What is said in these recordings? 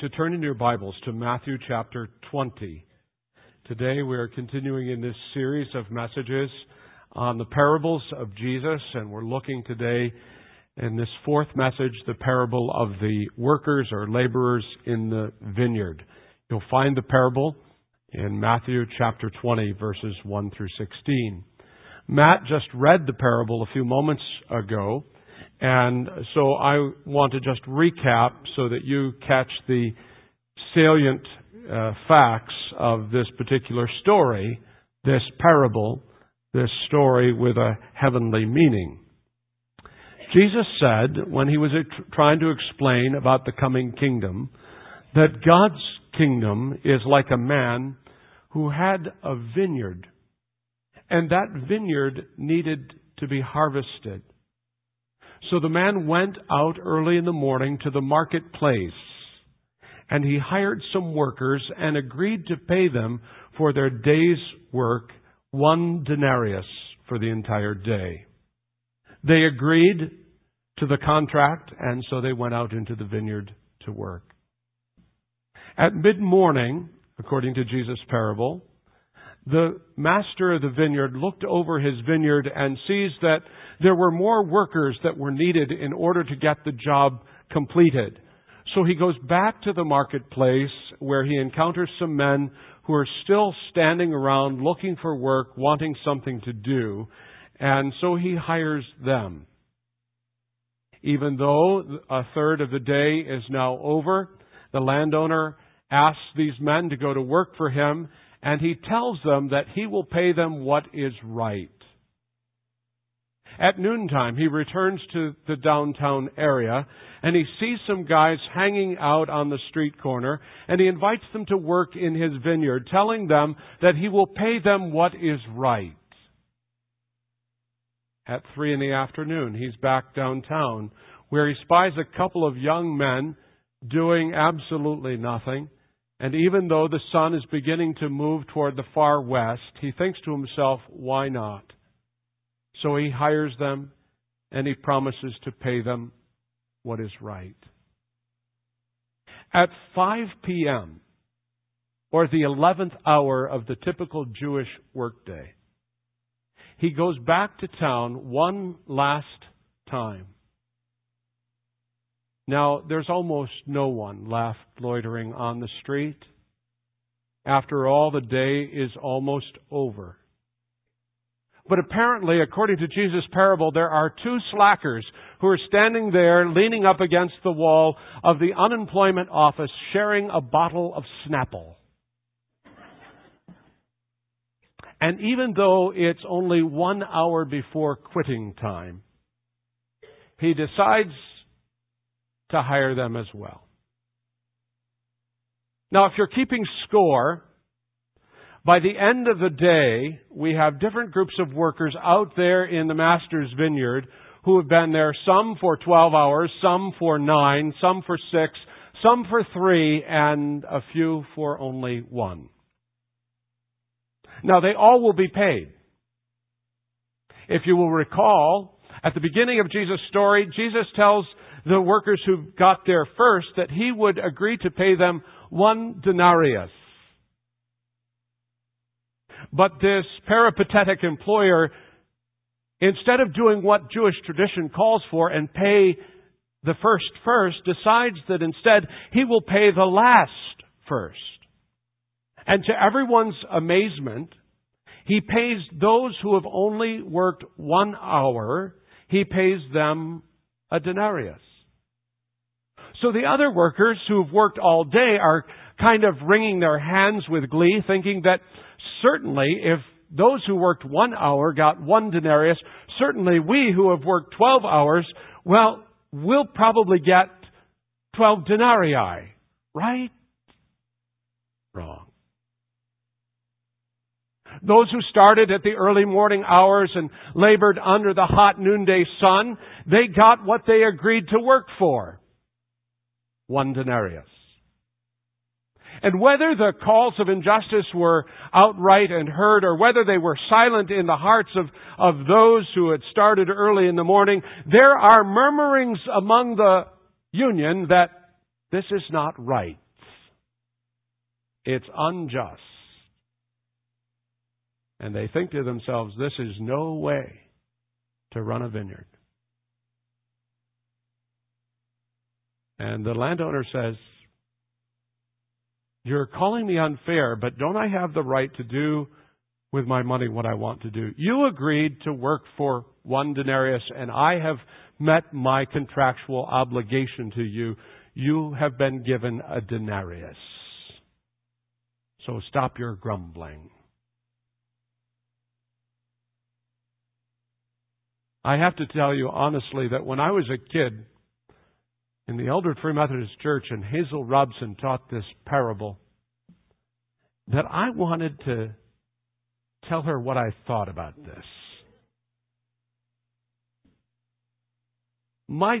to turn in your Bibles to Matthew chapter 20. Today we are continuing in this series of messages on the parables of Jesus, and we're looking today in this fourth message, the parable of the workers or laborers in the vineyard. You'll find the parable in Matthew chapter 20, verses 1 through 16. Matt just read the parable a few moments ago, and so I want to just recap so that you catch the salient uh, facts of this particular story, this parable, this story with a heavenly meaning. Jesus said, when he was trying to explain about the coming kingdom, that God's kingdom is like a man who had a vineyard, and that vineyard needed to be harvested. So the man went out early in the morning to the marketplace, and he hired some workers and agreed to pay them for their day's work one denarius for the entire day. They agreed to the contract, and so they went out into the vineyard to work. At mid morning, according to Jesus' parable, the master of the vineyard looked over his vineyard and sees that there were more workers that were needed in order to get the job completed. So he goes back to the marketplace where he encounters some men who are still standing around looking for work, wanting something to do, and so he hires them. Even though a third of the day is now over, the landowner asks these men to go to work for him, and he tells them that he will pay them what is right. At noontime, he returns to the downtown area and he sees some guys hanging out on the street corner and he invites them to work in his vineyard, telling them that he will pay them what is right. At three in the afternoon, he's back downtown where he spies a couple of young men doing absolutely nothing. And even though the sun is beginning to move toward the far west, he thinks to himself, why not? So he hires them and he promises to pay them what is right. At 5 p.m., or the 11th hour of the typical Jewish workday, he goes back to town one last time. Now, there's almost no one left loitering on the street. After all, the day is almost over. But apparently, according to Jesus' parable, there are two slackers who are standing there leaning up against the wall of the unemployment office sharing a bottle of Snapple. And even though it's only one hour before quitting time, he decides to hire them as well. Now, if you're keeping score, by the end of the day, we have different groups of workers out there in the master's vineyard who have been there, some for 12 hours, some for nine, some for six, some for three, and a few for only one. Now, they all will be paid. If you will recall, at the beginning of Jesus' story, Jesus tells the workers who got there first that he would agree to pay them one denarius. But this peripatetic employer, instead of doing what Jewish tradition calls for and pay the first first, decides that instead he will pay the last first. And to everyone's amazement, he pays those who have only worked one hour, he pays them a denarius. So the other workers who've worked all day are kind of wringing their hands with glee, thinking that certainly if those who worked one hour got one denarius, certainly we who have worked 12 hours, well, we'll probably get 12 denarii, right? Wrong. Those who started at the early morning hours and labored under the hot noonday sun, they got what they agreed to work for. One denarius. And whether the calls of injustice were outright and heard or whether they were silent in the hearts of, of those who had started early in the morning, there are murmurings among the union that this is not right. It's unjust. And they think to themselves, this is no way to run a vineyard. And the landowner says, You're calling me unfair, but don't I have the right to do with my money what I want to do? You agreed to work for one denarius, and I have met my contractual obligation to you. You have been given a denarius. So stop your grumbling. I have to tell you honestly that when I was a kid in the Eldred Free Methodist Church and Hazel Robson taught this parable, that I wanted to tell her what I thought about this. My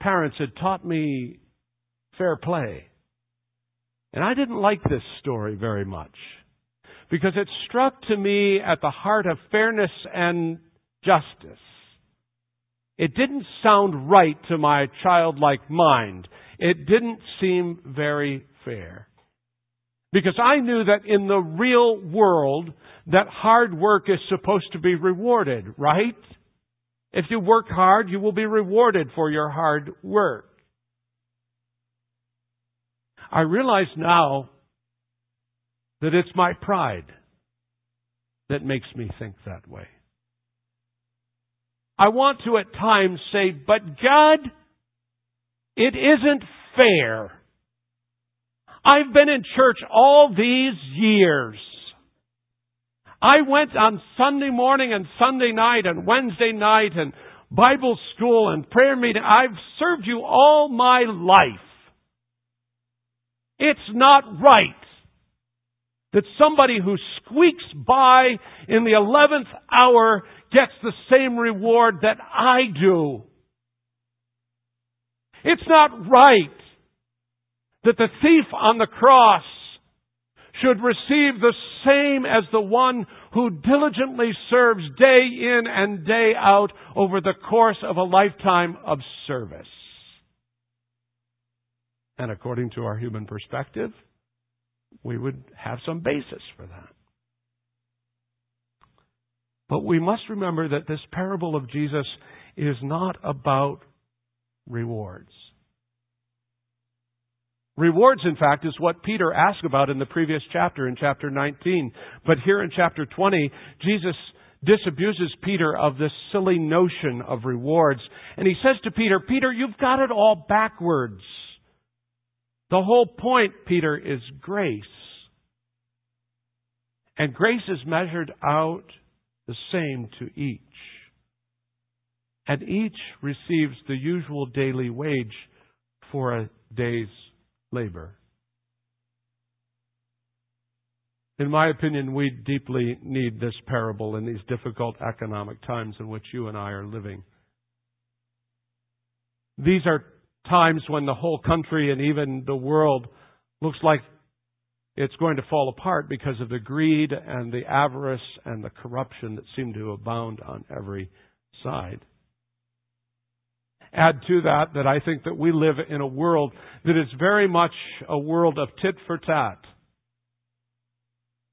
parents had taught me fair play. And I didn't like this story very much because it struck to me at the heart of fairness and justice. It didn't sound right to my childlike mind. It didn't seem very fair. Because I knew that in the real world, that hard work is supposed to be rewarded, right? If you work hard, you will be rewarded for your hard work. I realize now that it's my pride that makes me think that way. I want to at times say, but God, it isn't fair. I've been in church all these years. I went on Sunday morning and Sunday night and Wednesday night and Bible school and prayer meeting. I've served you all my life. It's not right that somebody who squeaks by in the 11th hour gets the same reward that I do. It's not right that the thief on the cross should receive the same as the one who diligently serves day in and day out over the course of a lifetime of service. And according to our human perspective, we would have some basis for that. But we must remember that this parable of Jesus is not about rewards. Rewards, in fact, is what Peter asked about in the previous chapter, in chapter 19. But here in chapter 20, Jesus disabuses Peter of this silly notion of rewards. And he says to Peter, Peter, you've got it all backwards. The whole point, Peter, is grace. And grace is measured out the same to each. And each receives the usual daily wage for a day's labor. In my opinion, we deeply need this parable in these difficult economic times in which you and I are living. These are times when the whole country and even the world looks like it's going to fall apart because of the greed and the avarice and the corruption that seem to abound on every side. Add to that that I think that we live in a world that is very much a world of tit for tat.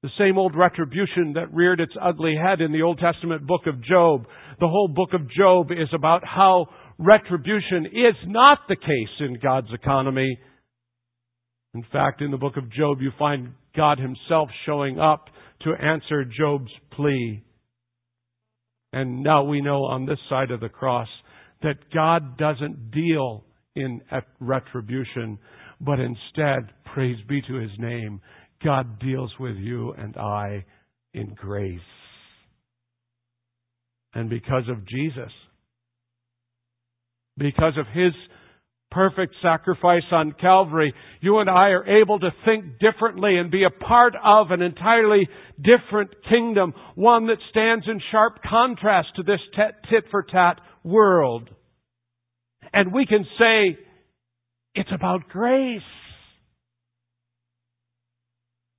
The same old retribution that reared its ugly head in the Old Testament book of Job. The whole book of Job is about how retribution is not the case in God's economy. In fact, in the book of Job, you find God Himself showing up to answer Job's plea. And now we know on this side of the cross that God doesn't deal in retribution, but instead, praise be to His name, God deals with you and I in grace. And because of Jesus, because of His perfect sacrifice on Calvary, you and I are able to think differently and be a part of an entirely different kingdom, one that stands in sharp contrast to this tit for tat world. And we can say, it's about grace.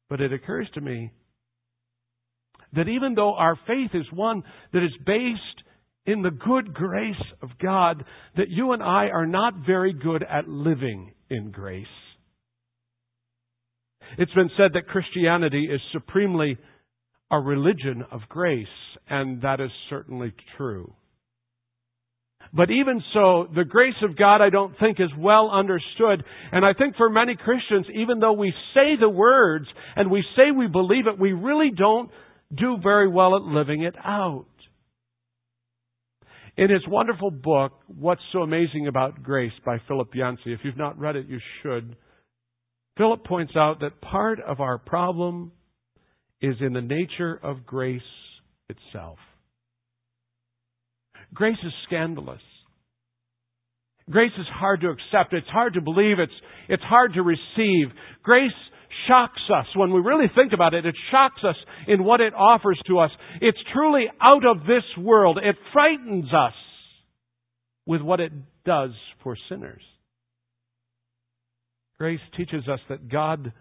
But it occurs to me that even though our faith is one that is based in the good grace of God that you and I are not very good at living in grace. It's been said that Christianity is supremely a religion of grace, and that is certainly true. But even so, the grace of God I don't think is well understood. And I think for many Christians, even though we say the words and we say we believe it, we really don't do very well at living it out. In his wonderful book, What's So Amazing About Grace by Philip Yancey, if you've not read it, you should. Philip points out that part of our problem is in the nature of grace itself. Grace is scandalous. Grace is hard to accept. It's hard to believe. It's, it's hard to receive. Grace shocks us. When we really think about it, it shocks us in what it offers to us. It's truly out of this world. It frightens us with what it does for sinners. Grace teaches us that God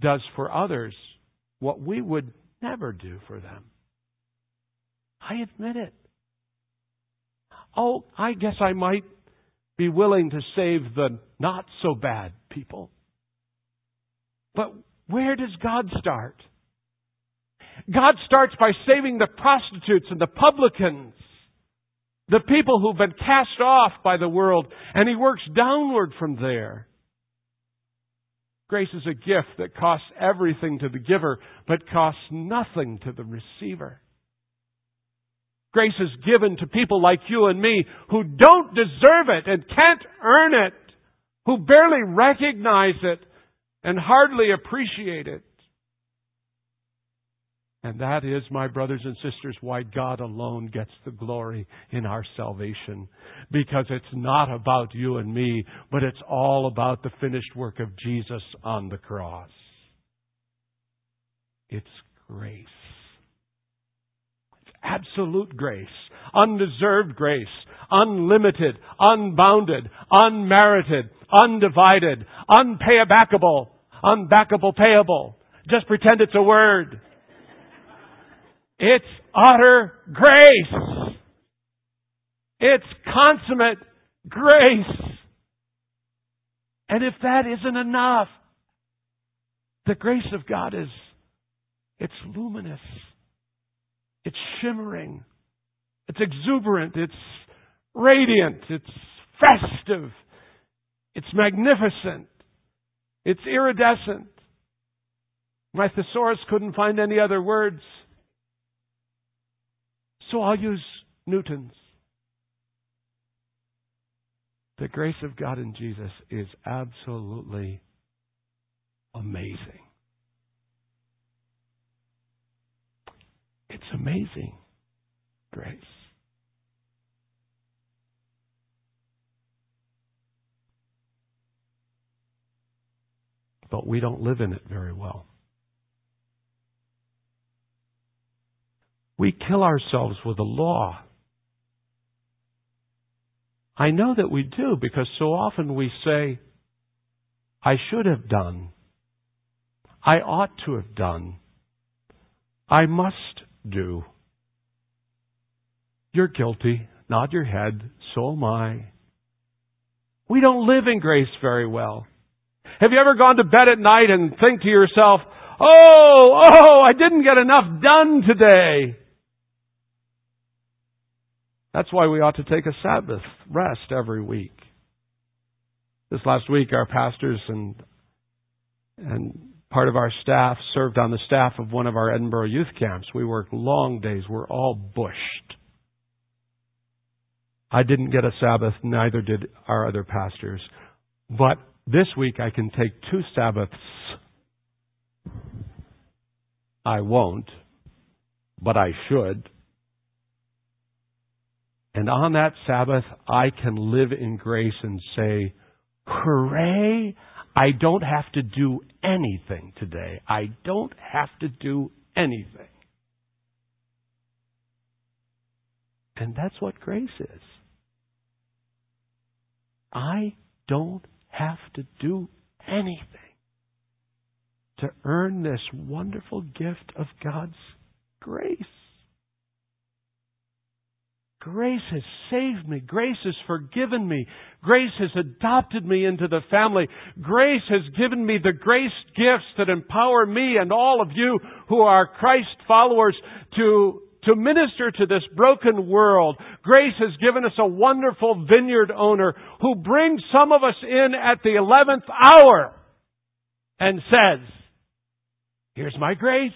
does for others what we would never do for them. I admit it. Oh, I guess I might be willing to save the not so bad people. But where does God start? God starts by saving the prostitutes and the publicans, the people who've been cast off by the world, and He works downward from there. Grace is a gift that costs everything to the giver, but costs nothing to the receiver. Grace is given to people like you and me who don't deserve it and can't earn it, who barely recognize it and hardly appreciate it. And that is, my brothers and sisters, why God alone gets the glory in our salvation. Because it's not about you and me, but it's all about the finished work of Jesus on the cross. It's grace. It's absolute grace. Undeserved grace. Unlimited. Unbounded. Unmerited. Undivided. Unpaybackable. Unbackable payable. Just pretend it's a word. It's utter grace. It's consummate grace. And if that isn't enough, the grace of God is, it's luminous. It's shimmering. It's exuberant. It's radiant. It's festive. It's magnificent. It's iridescent. My thesaurus couldn't find any other words. So I'll use Newton's. The grace of God in Jesus is absolutely amazing. It's amazing grace. But we don't live in it very well. we kill ourselves with the law. I know that we do because so often we say, I should have done. I ought to have done. I must do. You're guilty. Nod your head. So am I. We don't live in grace very well. Have you ever gone to bed at night and think to yourself, oh, oh, I didn't get enough done today? That's why we ought to take a Sabbath rest every week. This last week, our pastors and and part of our staff served on the staff of one of our Edinburgh youth camps. We worked long days. We're all bushed. I didn't get a Sabbath, neither did our other pastors. But this week I can take two Sabbaths. I won't, but I should. And on that Sabbath, I can live in grace and say, hooray! I don't have to do anything today. I don't have to do anything. And that's what grace is. I don't have to do anything to earn this wonderful gift of God's grace. Grace has saved me. Grace has forgiven me. Grace has adopted me into the family. Grace has given me the grace gifts that empower me and all of you who are Christ followers to, to minister to this broken world. Grace has given us a wonderful vineyard owner who brings some of us in at the 11th hour and says, here's my grace.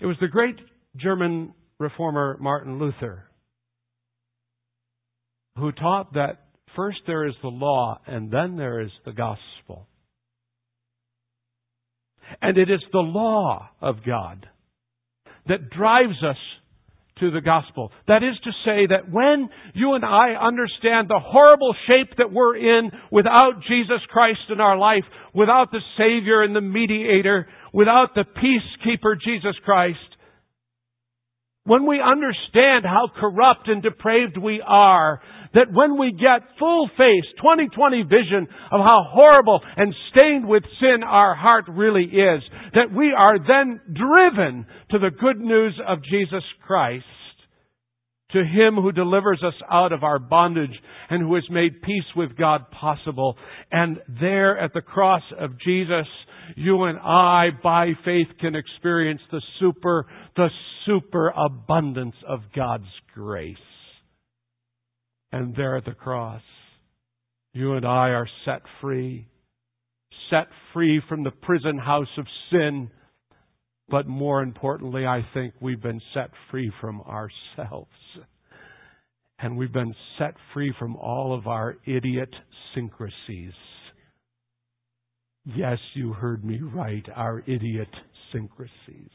It was the great German reformer Martin Luther who taught that first there is the law and then there is the gospel. And it is the law of God that drives us to the gospel. That is to say that when you and I understand the horrible shape that we're in without Jesus Christ in our life, without the Savior and the mediator, without the peacekeeper Jesus Christ, when we understand how corrupt and depraved we are, that when we get full face, 2020 vision of how horrible and stained with sin our heart really is, that we are then driven to the good news of Jesus Christ, to Him who delivers us out of our bondage and who has made peace with God possible. And there at the cross of Jesus, you and I, by faith, can experience the super, the superabundance of God's grace. And there at the cross, you and I are set free, set free from the prison house of sin. But more importantly, I think we've been set free from ourselves. And we've been set free from all of our idiot idiosyncrasies. Yes, you heard me right, our idiot idiosyncrasies.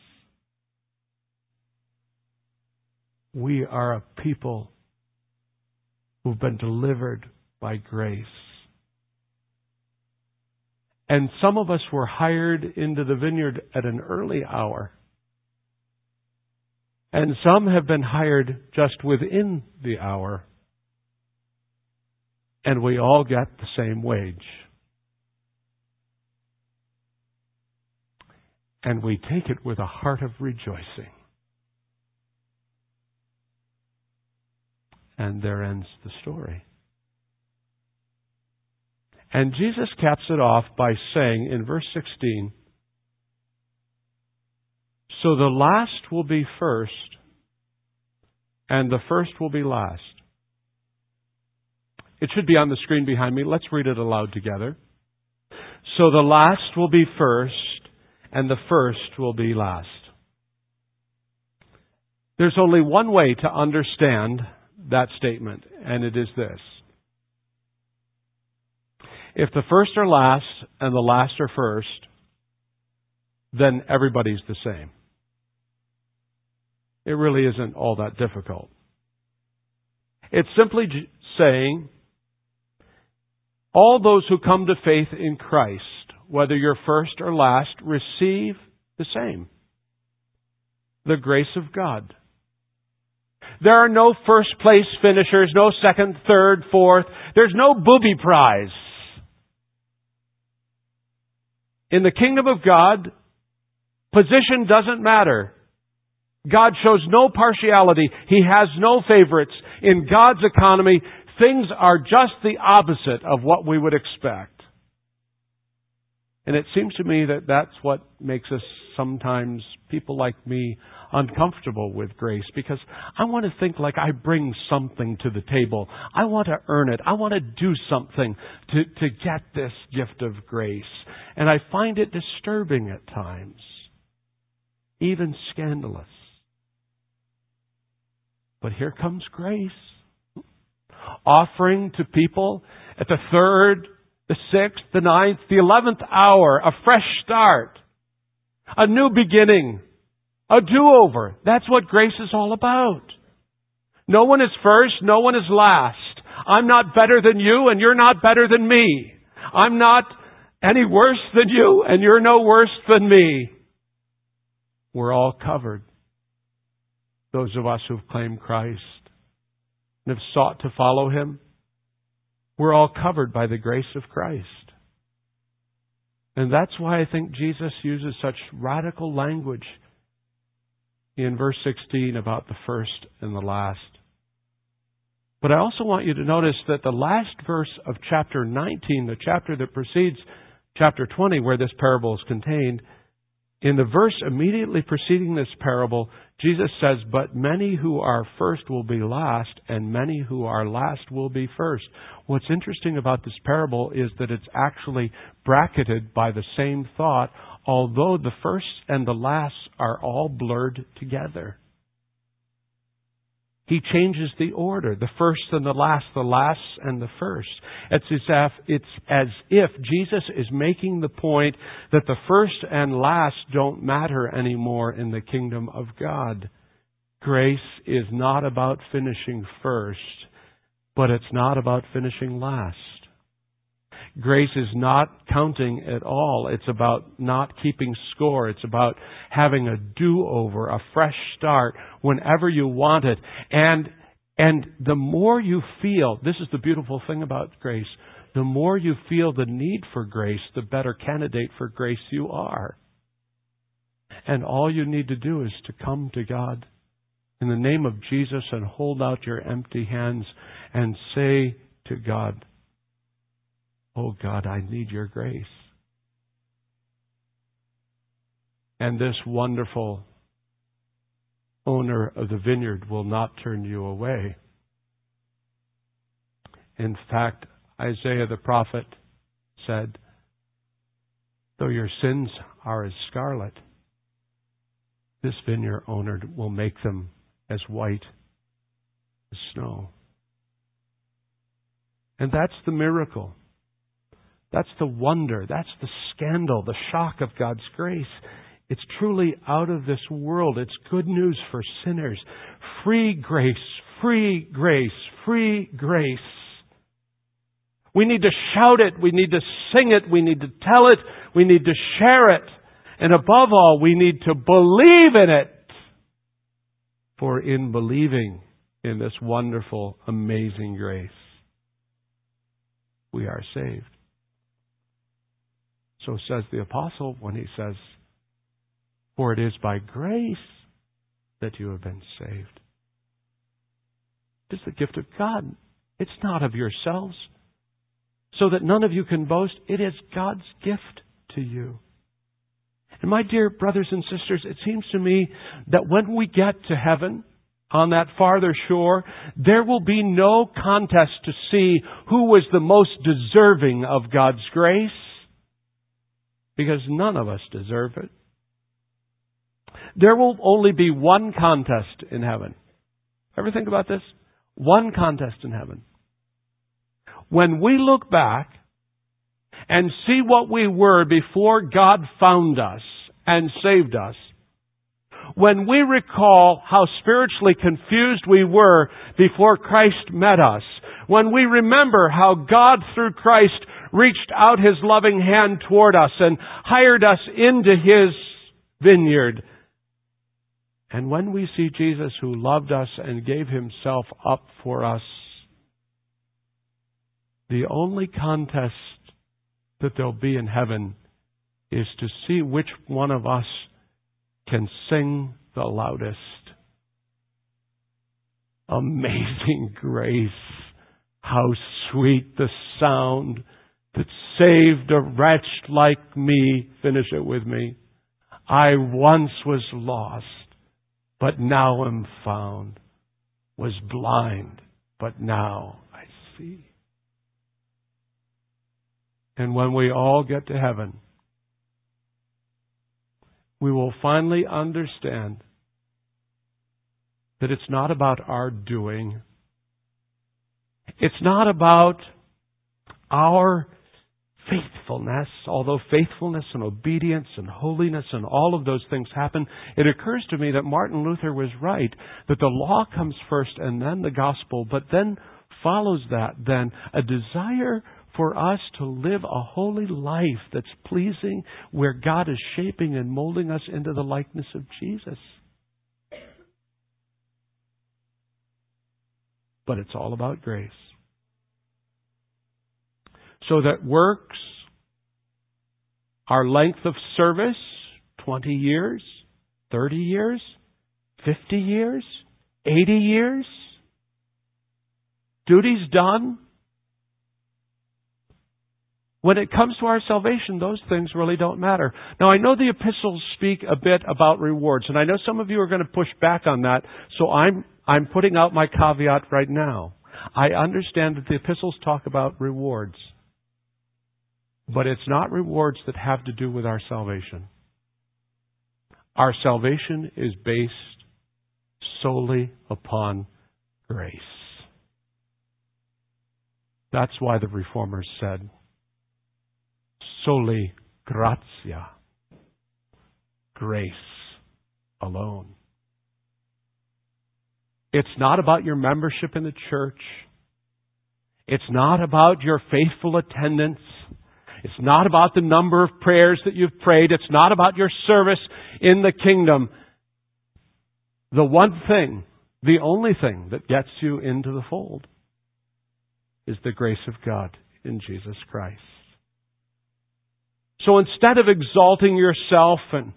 We are a people who've been delivered by grace. And some of us were hired into the vineyard at an early hour. And some have been hired just within the hour. And we all get the same wage. And we take it with a heart of rejoicing. And there ends the story. And Jesus caps it off by saying in verse 16, So the last will be first, and the first will be last. It should be on the screen behind me. Let's read it aloud together. So the last will be first, and the first will be last. There's only one way to understand that statement, and it is this. If the first are last and the last are first, then everybody's the same. It really isn't all that difficult. It's simply saying all those who come to faith in Christ, whether you're first or last, receive the same the grace of God. There are no first place finishers, no second, third, fourth. There's no booby prize. In the kingdom of God, position doesn't matter. God shows no partiality. He has no favorites. In God's economy, things are just the opposite of what we would expect. And it seems to me that that's what makes us sometimes, people like me, uncomfortable with grace because I want to think like I bring something to the table. I want to earn it. I want to do something to, to get this gift of grace. And I find it disturbing at times, even scandalous. But here comes grace. Offering to people at the third, the sixth, the ninth, the eleventh hour, a fresh start, a new beginning, a do-over. That's what grace is all about. No one is first, no one is last. I'm not better than you and you're not better than me. I'm not any worse than you and you're no worse than me. We're all covered. Those of us who've claimed Christ and have sought to follow Him, we're all covered by the grace of Christ. And that's why I think Jesus uses such radical language in verse 16 about the first and the last. But I also want you to notice that the last verse of chapter 19, the chapter that precedes chapter 20, where this parable is contained, in the verse immediately preceding this parable, Jesus says, But many who are first will be last, and many who are last will be first. What's interesting about this parable is that it's actually bracketed by the same thought, although the first and the last are all blurred together. He changes the order, the first and the last, the last and the first. It's as if, it's as if Jesus is making the point that the first and last don't matter anymore in the kingdom of God. Grace is not about finishing first, but it's not about finishing last. Grace is not counting at all. It's about not keeping score. It's about having a do-over, a fresh start whenever you want it. And, and the more you feel, this is the beautiful thing about grace, the more you feel the need for grace, the better candidate for grace you are. And all you need to do is to come to God in the name of Jesus and hold out your empty hands and say to God, Oh God, I need your grace. And this wonderful owner of the vineyard will not turn you away. In fact, Isaiah the prophet said, Though your sins are as scarlet, this vineyard owner will make them as white as snow. And that's the miracle. That's the wonder. That's the scandal, the shock of God's grace. It's truly out of this world. It's good news for sinners. Free grace, free grace, free grace. We need to shout it. We need to sing it. We need to tell it. We need to share it. And above all, we need to believe in it. For in believing in this wonderful, amazing grace, we are saved. So says the apostle when he says, For it is by grace that you have been saved. It's the gift of God. It's not of yourselves. So that none of you can boast. It is God's gift to you. And my dear brothers and sisters, it seems to me that when we get to heaven, on that farther shore, there will be no contest to see who was the most deserving of God's grace because none of us deserve it. There will only be one contest in heaven. Ever think about this? One contest in heaven. When we look back and see what we were before God found us and saved us, when we recall how spiritually confused we were before Christ met us, when we remember how God through Christ reached out his loving hand toward us and hired us into his vineyard. And when we see Jesus who loved us and gave himself up for us, the only contest that there'll be in heaven is to see which one of us can sing the loudest. Amazing grace. How sweet the sound that saved a wretch like me. Finish it with me. I once was lost, but now am found. Was blind, but now I see. And when we all get to heaven, we will finally understand that it's not about our doing. It's not about our faithfulness, although faithfulness and obedience and holiness and all of those things happen, it occurs to me that Martin Luther was right, that the law comes first and then the gospel, but then follows that then a desire for us to live a holy life that's pleasing where God is shaping and molding us into the likeness of Jesus. But it's all about grace so that works, our length of service, 20 years, 30 years, 50 years? 80 years? Duty's done? When it comes to our salvation, those things really don't matter. Now, I know the epistles speak a bit about rewards, and I know some of you are going to push back on that, so I'm, I'm putting out my caveat right now. I understand that the epistles talk about rewards, but it's not rewards that have to do with our salvation. Our salvation is based solely upon grace. That's why the reformers said, soli gratia, grace alone. It's not about your membership in the church. It's not about your faithful attendance. It's not about the number of prayers that you've prayed. It's not about your service in the kingdom. The one thing, the only thing that gets you into the fold is the grace of God in Jesus Christ. So instead of exalting yourself and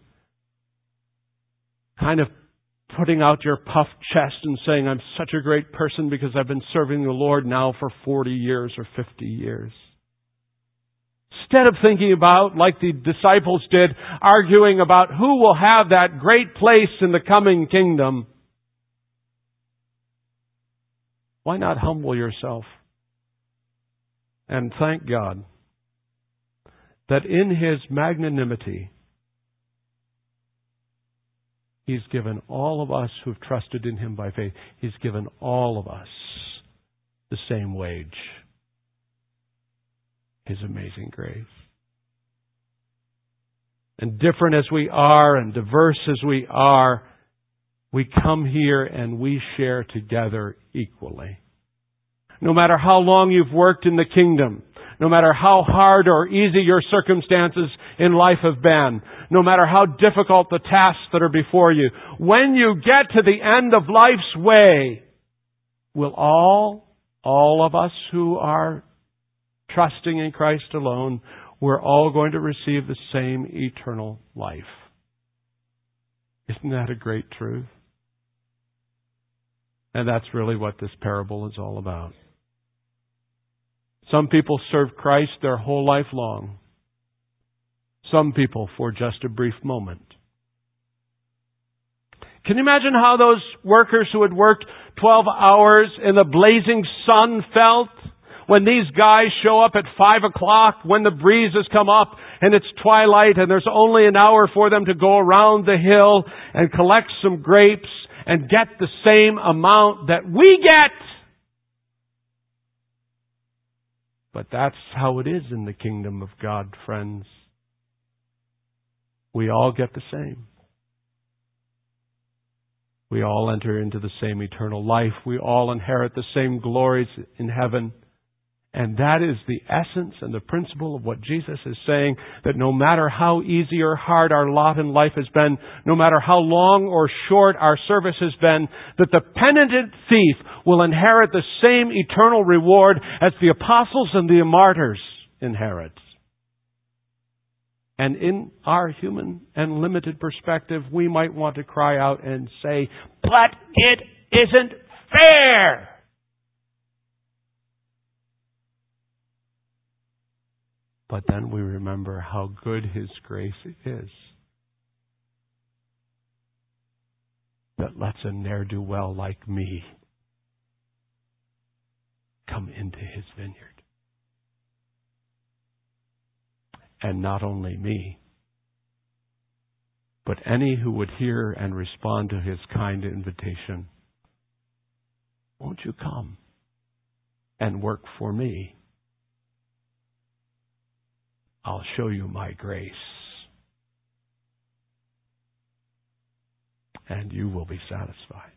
kind of putting out your puffed chest and saying, I'm such a great person because I've been serving the Lord now for 40 years or 50 years. Instead of thinking about, like the disciples did, arguing about who will have that great place in the coming kingdom, why not humble yourself and thank God that in His magnanimity, He's given all of us who've trusted in Him by faith, He's given all of us the same wage. His amazing grace. And different as we are and diverse as we are, we come here and we share together equally. No matter how long you've worked in the kingdom, no matter how hard or easy your circumstances in life have been, no matter how difficult the tasks that are before you, when you get to the end of life's way, will all, all of us who are trusting in Christ alone, we're all going to receive the same eternal life. Isn't that a great truth? And that's really what this parable is all about. Some people serve Christ their whole life long. Some people for just a brief moment. Can you imagine how those workers who had worked 12 hours in the blazing sun felt when these guys show up at 5 o'clock when the breeze has come up and it's twilight and there's only an hour for them to go around the hill and collect some grapes and get the same amount that we get? But that's how it is in the kingdom of God, friends. We all get the same. We all enter into the same eternal life. We all inherit the same glories in heaven. And that is the essence and the principle of what Jesus is saying, that no matter how easy or hard our lot in life has been, no matter how long or short our service has been, that the penitent thief will inherit the same eternal reward as the apostles and the martyrs inherit. And in our human and limited perspective, we might want to cry out and say, but it isn't fair! But then we remember how good His grace is. That lets a ne'er do well like me come into His vineyard. And not only me, but any who would hear and respond to His kind invitation. Won't you come and work for me? I'll show you my grace. And you will be satisfied.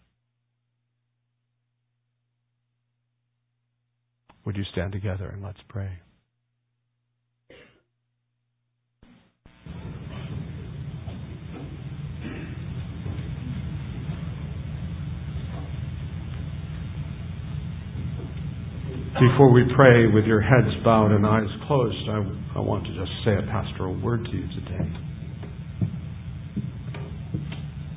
Would you stand together and let's pray? Before we pray with your heads bowed and eyes closed, I, I want to just say a pastoral word to you today.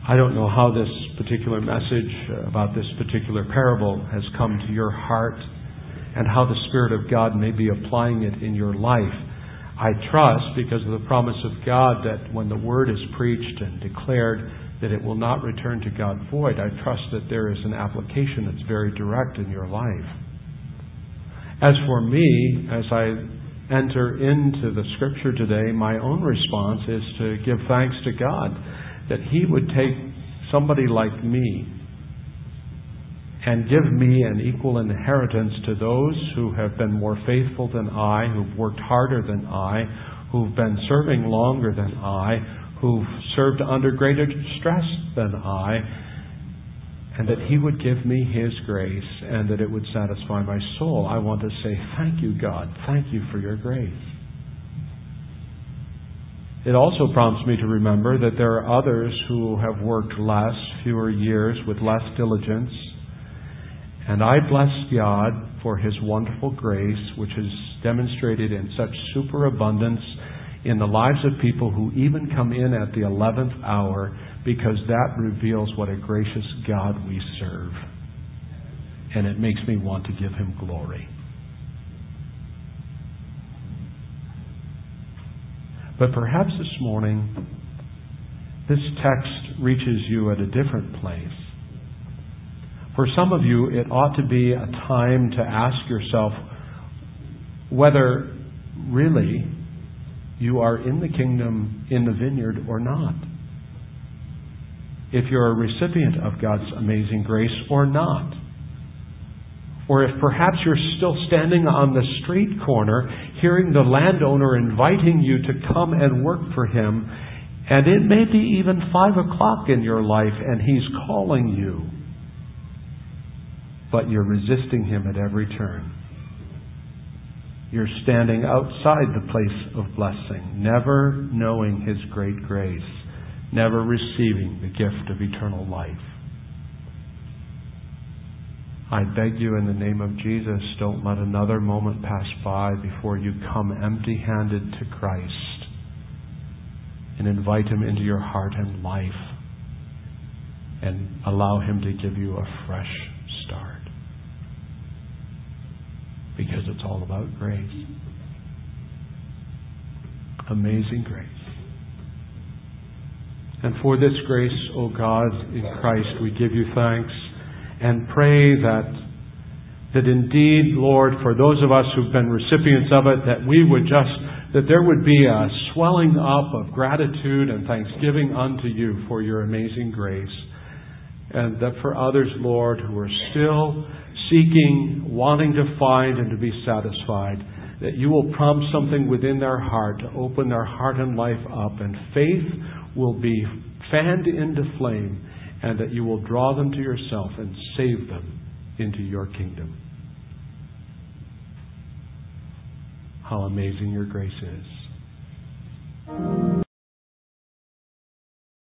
I don't know how this particular message about this particular parable has come to your heart and how the Spirit of God may be applying it in your life. I trust, because of the promise of God, that when the Word is preached and declared, that it will not return to God void. I trust that there is an application that's very direct in your life. As for me, as I enter into the Scripture today, my own response is to give thanks to God that He would take somebody like me and give me an equal inheritance to those who have been more faithful than I, who've worked harder than I, who've been serving longer than I, who've served under greater stress than I, and that He would give me His grace and that it would satisfy my soul. I want to say, Thank you, God. Thank you for your grace. It also prompts me to remember that there are others who have worked less, fewer years, with less diligence. And I bless God for His wonderful grace, which is demonstrated in such superabundance in the lives of people who even come in at the 11th hour because that reveals what a gracious God we serve. And it makes me want to give Him glory. But perhaps this morning, this text reaches you at a different place. For some of you, it ought to be a time to ask yourself whether really you are in the kingdom, in the vineyard, or not. If you're a recipient of God's amazing grace or not or if perhaps you're still standing on the street corner hearing the landowner inviting you to come and work for him, and it may be even five o'clock in your life and he's calling you, but you're resisting him at every turn. You're standing outside the place of blessing, never knowing his great grace, never receiving the gift of eternal life. I beg you in the name of Jesus, don't let another moment pass by before you come empty handed to Christ and invite Him into your heart and life and allow Him to give you a fresh start. Because it's all about grace. Amazing grace. And for this grace, O God, in Christ, we give you thanks and pray that that indeed, Lord, for those of us who've been recipients of it, that we would just that there would be a swelling up of gratitude and thanksgiving unto you for your amazing grace. And that for others, Lord, who are still seeking, wanting to find and to be satisfied, that you will prompt something within their heart to open their heart and life up, and faith will be fanned into flame and that you will draw them to yourself and save them into your kingdom. How amazing your grace is.